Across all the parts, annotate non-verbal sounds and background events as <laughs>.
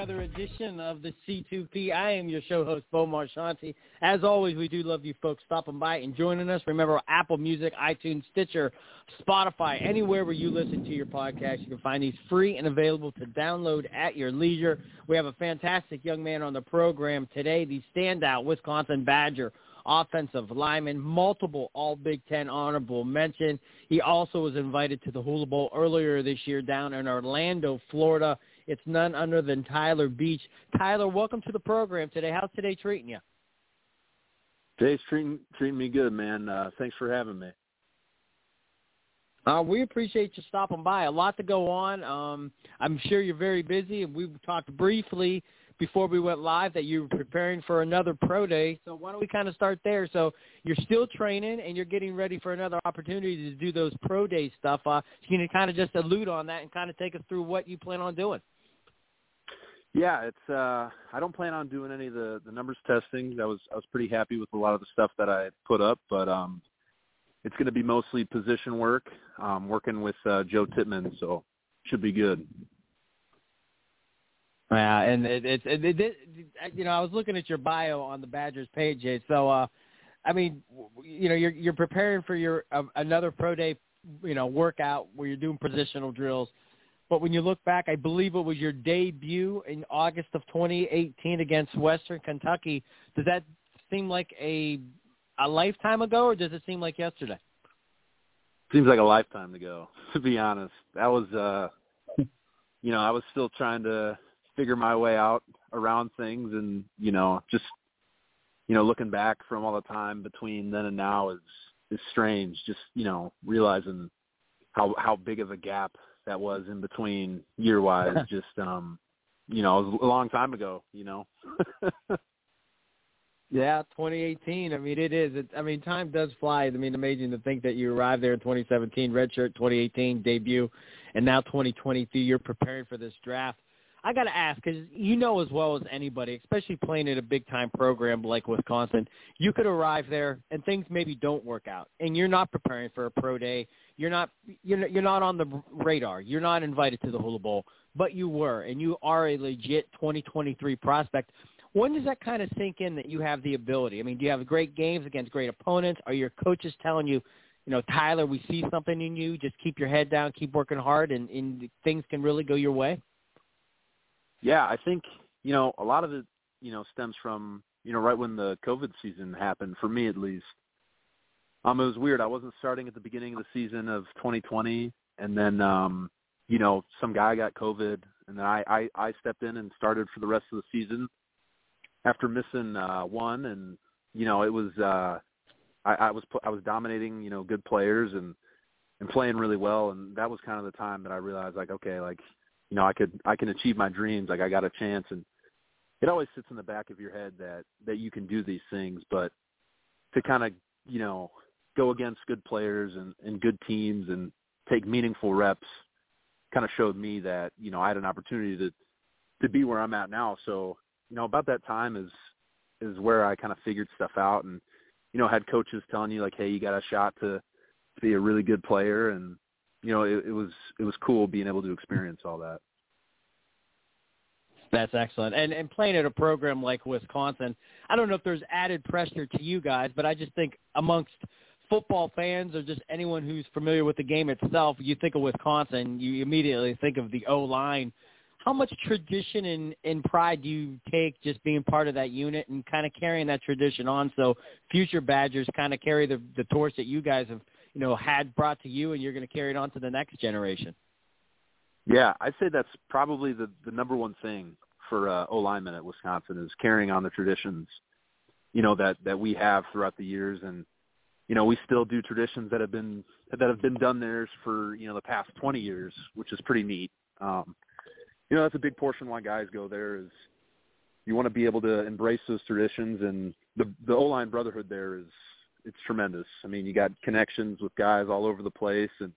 Another edition of the C2P. I am your show host, Bo Marchionte. As always, we do love you folks stopping by and joining us. Remember, Apple Music, iTunes, Stitcher, Spotify, anywhere where you listen to your podcast, you can find these free and available to download at your leisure. We have a fantastic young man on the program today, the standout Wisconsin Badger offensive lineman, multiple All Big Ten honorable mention. He also was invited to the Hula Bowl earlier this year down in Orlando, Florida. It's none other than Tyler Beach. Tyler, welcome to the program today. How's today treating you? Today's treating treating me good, man. Uh, thanks for having me. Uh, we appreciate you stopping by. A lot to go on. Um, I'm sure you're very busy, and we talked briefly before we went live that you were preparing for another pro day. So why don't we kind of start there? So you're still training and you're getting ready for another opportunity to do those pro day stuff. Uh, so you can kind of just allude on that and kind of take us through what you plan on doing. Yeah, it's uh I don't plan on doing any of the the numbers testing. I was I was pretty happy with a lot of the stuff that I put up, but um it's going to be mostly position work, um working with uh Joe Tippmann, so should be good. Yeah, and it, it, it, it, it you know, I was looking at your bio on the Badgers page, Jade. So, uh, I mean, you know, you're you're preparing for your uh, another pro day, you know, workout where you're doing positional drills. But when you look back, I believe it was your debut in August of 2018 against Western Kentucky. Does that seem like a a lifetime ago, or does it seem like yesterday? Seems like a lifetime ago, <laughs> to be honest. That was, uh <laughs> you know, I was still trying to figure my way out around things and you know just you know looking back from all the time between then and now is is strange just you know realizing how how big of a gap that was in between year wise <laughs> just um you know it was a long time ago you know? <laughs> Yeah 2018 i mean it is it, i mean time does fly. I mean amazing to think that you arrived there in 2017 redshirt 2018 debut and now 2023 you're preparing for this draft I got to ask because you know as well as anybody, especially playing in a big time program like Wisconsin, you could arrive there and things maybe don't work out, and you're not preparing for a pro day. You're not you're not, you're not on the radar. You're not invited to the Hula Bowl, but you were, and you are a legit 2023 prospect. When does that kind of sink in that you have the ability? I mean, do you have great games against great opponents? Are your coaches telling you, you know, Tyler, we see something in you. Just keep your head down, keep working hard, and, and things can really go your way? Yeah, I think you know a lot of it you know stems from you know right when the COVID season happened for me at least. Um, it was weird. I wasn't starting at the beginning of the season of 2020, and then um, you know some guy got COVID, and then I, I I stepped in and started for the rest of the season after missing uh, one, and you know it was uh, I, I was I was dominating you know good players and and playing really well, and that was kind of the time that I realized like okay like you know, I could I can achieve my dreams. Like I got a chance, and it always sits in the back of your head that that you can do these things. But to kind of you know go against good players and, and good teams and take meaningful reps kind of showed me that you know I had an opportunity to to be where I'm at now. So you know about that time is is where I kind of figured stuff out and you know had coaches telling you like hey you got a shot to, be a really good player and you know, it, it was it was cool being able to experience all that. That's excellent. And and playing at a program like Wisconsin, I don't know if there's added pressure to you guys, but I just think amongst football fans or just anyone who's familiar with the game itself, you think of Wisconsin, you immediately think of the O line. How much tradition and, and pride do you take just being part of that unit and kind of carrying that tradition on so future Badgers kind of carry the, the torch that you guys have you know had brought to you, and you're going to carry it on to the next generation. Yeah, I'd say that's probably the the number one thing for uh, O lineman at Wisconsin is carrying on the traditions, you know that that we have throughout the years, and you know we still do traditions that have been that have been done there for you know the past 20 years, which is pretty neat. Um, you know that's a big portion why guys go there is you want to be able to embrace those traditions, and the the O line brotherhood there is it's tremendous. I mean, you got connections with guys all over the place, and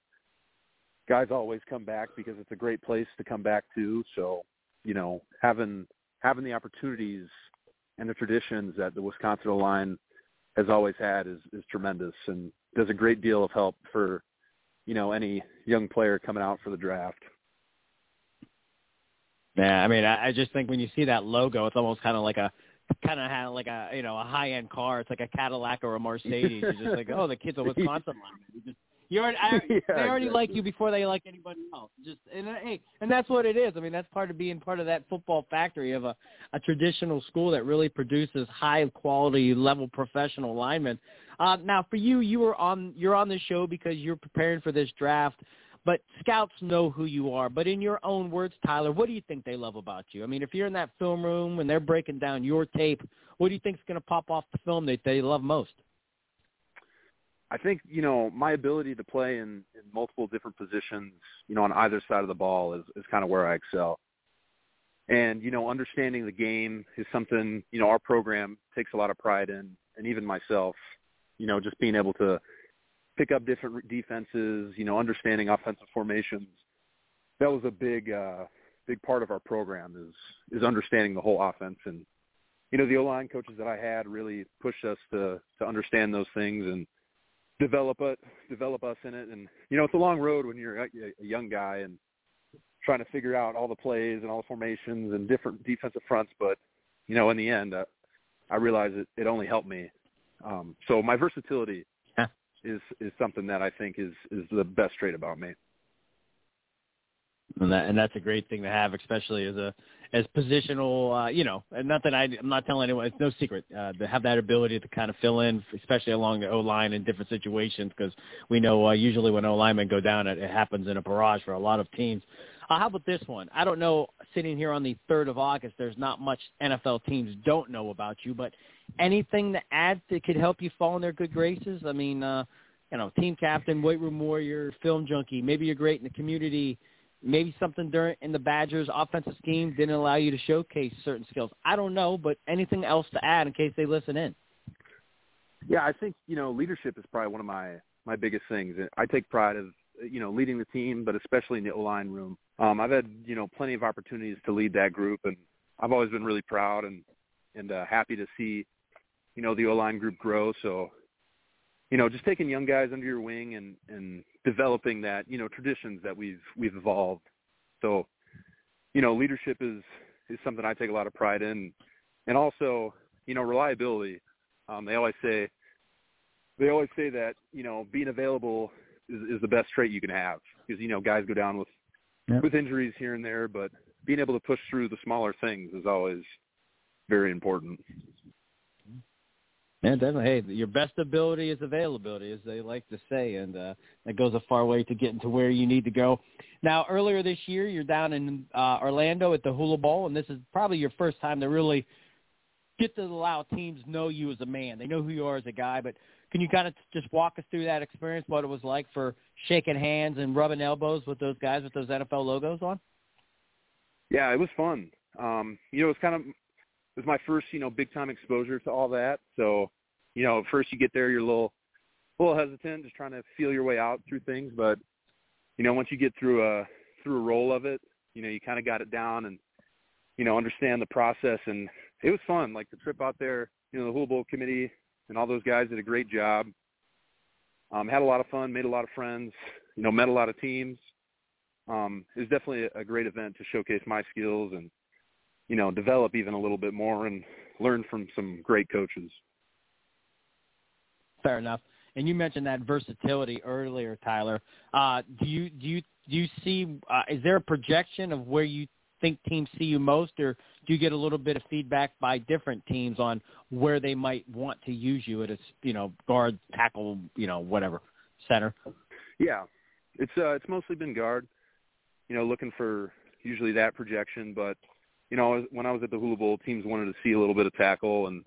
guys always come back because it's a great place to come back to. So, you know, having having the opportunities and the traditions that the Wisconsin line has always had is is tremendous and does a great deal of help for you know any young player coming out for the draft. Yeah, I mean, I, I just think when you see that logo, it's almost kind of like a kind of had like a you know a high end car. It's like a Cadillac or a Mercedes. You're just like, oh, the kid's a Wisconsin. <laughs> You just you already, I, <laughs> yeah, they already exactly. like you before they like anybody else. Just and uh, hey, and that's what it is. I mean, that's part of being part of that football factory of a a traditional school that really produces high quality level professional linemen. Uh, now, for you, you were on you're on the show because you're preparing for this draft. But scouts know who you are. But in your own words, Tyler, what do you think they love about you? I mean, if you're in that film room and they're breaking down your tape, what do you think is going to pop off the film that they love most? I think you know my ability to play in, in multiple different positions, you know, on either side of the ball is is kind of where I excel. And you know, understanding the game is something you know our program takes a lot of pride in, and even myself, you know, just being able to pick up different defenses, you know, understanding offensive formations. That was a big uh big part of our program is is understanding the whole offense and you know, the O-line coaches that I had really pushed us to to understand those things and develop it, develop us in it. And you know, it's a long road when you're a, young guy and trying to figure out all the plays and all the formations and different defensive fronts. But you know, in the end, uh, I realized it, it only helped me. Um, so my versatility. Is is something that I think is is the best trait about me. And that and that's a great thing to have, especially as a as positional. Uh, you know, and not that I, I'm not telling anyone. It's no secret uh, to have that ability to kind of fill in, especially along the O line in different situations, because we know uh, usually when O linemen go down, it, it happens in a barrage for a lot of teams. How about this one? I don't know. Sitting here on the third of August, there's not much NFL teams don't know about you, but anything to add that could help you fall in their good graces? I mean, uh, you know, team captain, weight room warrior, film junkie. Maybe you're great in the community maybe something during in the Badgers offensive scheme didn't allow you to showcase certain skills. I don't know, but anything else to add in case they listen in? Yeah, I think you know leadership is probably one of my my biggest things. I take pride of you know leading the team, but especially in the O line room. Um, I've had you know plenty of opportunities to lead that group, and I've always been really proud and and uh, happy to see you know the O line group grow. So you know, just taking young guys under your wing and and developing that, you know, traditions that we've we've evolved. So, you know, leadership is is something I take a lot of pride in, and also, you know, reliability. Um, they always say they always say that you know being available is, is the best trait you can have because you know guys go down with Yep. with injuries here and there, but being able to push through the smaller things is always very important. Yeah, definitely. Hey, your best ability is availability, as they like to say, and uh, that goes a far way to getting to where you need to go. Now, earlier this year, you're down in uh, Orlando at the Hula Bowl, and this is probably your first time to really get to allow teams know you as a man. They know who you are as a guy, but can you kind of just walk us through that experience, what it was like for shaking hands and rubbing elbows with those guys with those NFL logos on? Yeah, it was fun. Um, you know, it was kind of it was my first, you know, big time exposure to all that. So, you know, first you get there, you're a little, a little hesitant, just trying to feel your way out through things. But, you know, once you get through a through a roll of it, you know, you kind of got it down and, you know, understand the process. And it was fun. Like the trip out there, you know, the Hula Bowl committee and all those guys did a great job. Um, had a lot of fun, made a lot of friends, you know, met a lot of teams. Um, it was definitely a, great event to showcase my skills and you know, develop even a little bit more and learn from some great coaches. Fair enough. And you mentioned that versatility earlier, Tyler. Uh, do you do you do you see? Uh, is there a projection of where you think teams see you most, or do you get a little bit of feedback by different teams on where they might want to use you at a you know guard, tackle, you know whatever center? Yeah, it's uh, it's mostly been guard. You know, looking for usually that projection, but you know, when I was at the Hula Bowl, teams wanted to see a little bit of tackle, and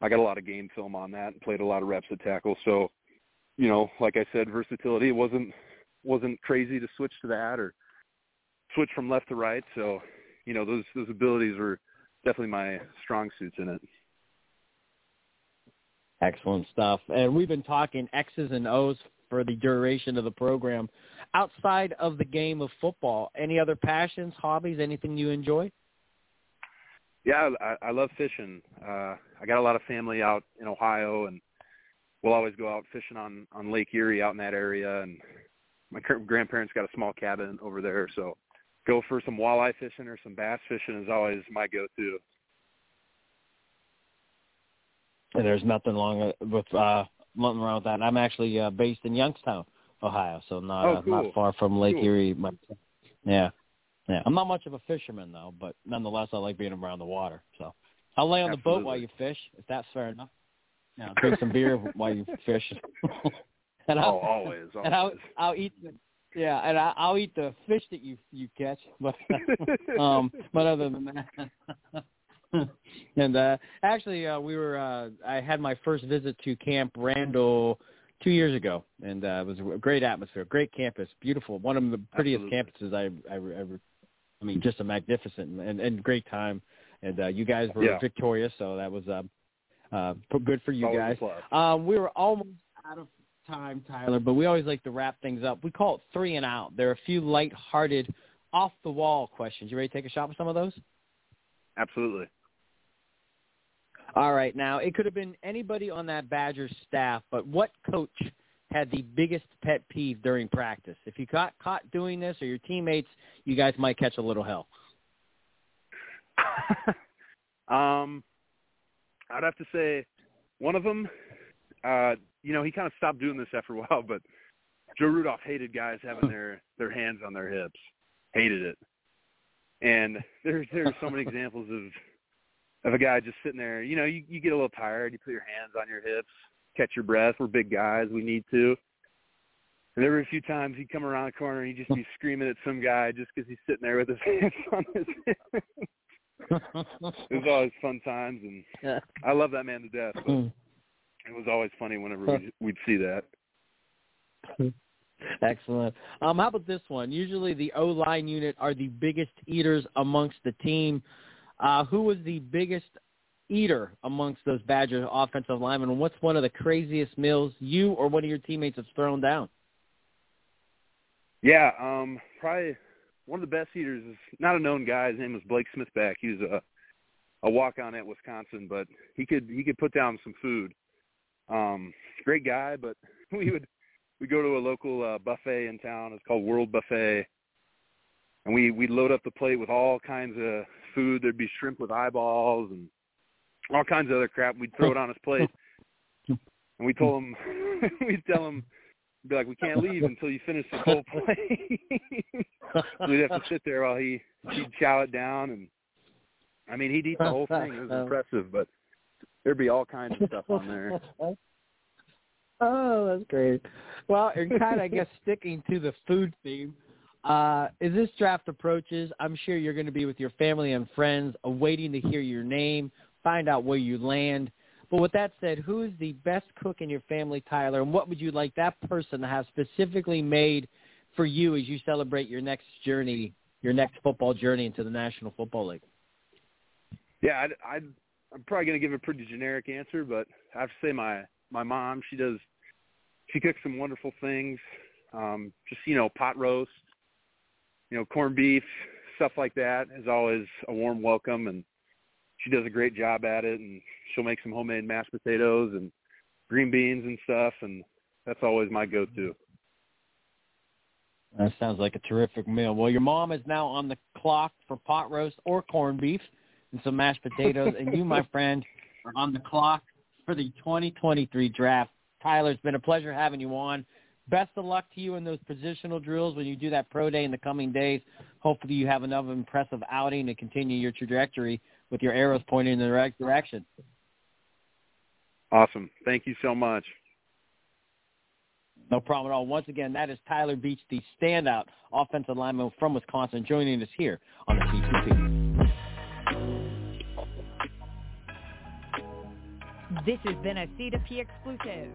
I got a lot of game film on that and played a lot of reps at tackle. So, you know, like I said, versatility. It wasn't wasn't crazy to switch to that or switch from left to right. So, you know, those those abilities were definitely my strong suits in it. Excellent stuff. And we've been talking X's and O's for the duration of the program. Outside of the game of football, any other passions, hobbies, anything you enjoy? Yeah, I, I love fishing. Uh, I got a lot of family out in Ohio, and we'll always go out fishing on on Lake Erie out in that area. And my grandparents got a small cabin over there, so go for some walleye fishing or some bass fishing is always my go-to. And there's nothing wrong with uh, nothing wrong with that. I'm actually uh, based in Youngstown, Ohio, so not oh, uh, not far from Lake cool. Erie. Yeah, yeah. I'm not much of a fisherman though, but nonetheless, I like being around the water. So I'll lay on Absolutely. the boat while you fish, if that's fair enough. Yeah, drink some beer while you fish. <laughs> and I'll, oh, always, always. And I'll I'll eat yeah, and I, I'll eat the fish that you you catch, <laughs> but <laughs> um, but other than that. <laughs> and uh actually uh we were uh I had my first visit to Camp Randall two years ago and uh it was a great atmosphere, great campus, beautiful, one of the prettiest Absolutely. campuses I I ever I mean just a magnificent and and great time and uh you guys were Yeah. victorious so that was um uh good for you Always guys. Um we were almost out of time Tyler, but we always like to wrap things up. We call it 3 and out. There are a few light-hearted off the wall questions. You ready to take a shot with some of those? Absolutely. All right. Now, it could have been anybody on that Badgers staff, but what coach had the biggest pet peeve during practice? If you got caught doing this or your teammates, you guys might catch a little hell. <laughs> um, I'd have to say one of them. Uh, you know, he kind of stopped doing this after a <laughs> while, but Joe Rudolph hated guys having their their hands on their hips. Hated it. And there's there's so many examples of of a guy just sitting there. You know, you you get a little tired. You put your hands on your hips, catch your breath. We're big guys. We need to. And there were a few times he'd come around the corner and he'd just be screaming at some guy just because he's sitting there with his <laughs> hands on his hips. <laughs> it was always fun times, and I love that man to death. But hmm. It was always funny whenever we'd, we'd see that. <laughs> Excellent. Um, how about this one? Usually the O line unit are the biggest eaters amongst the team. Uh, who was the biggest eater amongst those Badgers offensive linemen? And what's one of the craziest meals you or one of your teammates have thrown down? Yeah, um, probably one of the best eaters is not a known guy. His name was Blake Smithback. He was a a walk on at Wisconsin, but he could he could put down some food. Um, great guy, but <laughs> we would we go to a local uh, buffet in town. It's called World Buffet, and we we'd load up the plate with all kinds of food. There'd be shrimp with eyeballs and all kinds of other crap. We'd throw it on his plate, <laughs> and we told him <laughs> we'd tell him be like, we can't leave until you finish the whole plate. so we'd have to sit there while he he'd chow it down, and I mean he'd eat the whole thing. It was impressive, but there'd be all kinds of <laughs> stuff on there. <laughs> Oh, that's great. Well, and kind of, I guess, sticking to the food theme, uh, as this draft approaches, I'm sure you're going to be with your family and friends, awaiting to hear your name, find out where you land. But with that said, who is the best cook in your family, Tyler, and what would you like that person to have specifically made for you as you celebrate your next journey, your next football journey into the National Football League? Yeah, I'd, I'd, I'm probably going to give a pretty generic answer, but I have to say my my mom, she does, she cooks some wonderful things. Um, just you know, pot roast, you know, corned beef, stuff like that is always a warm welcome, and she does a great job at it. And she'll make some homemade mashed potatoes and green beans and stuff, and that's always my go-to. That sounds like a terrific meal. Well, your mom is now on the clock for pot roast or corned beef and some mashed potatoes, and you, my friend, are on the clock for the 2023 draft. Tyler, it's been a pleasure having you on. Best of luck to you in those positional drills when you do that pro day in the coming days. Hopefully you have another impressive outing to continue your trajectory with your arrows pointing in the right direction. Awesome. Thank you so much. No problem at all. Once again, that is Tyler Beach, the standout offensive lineman from Wisconsin, joining us here on the C2P. This has been a C2P exclusive.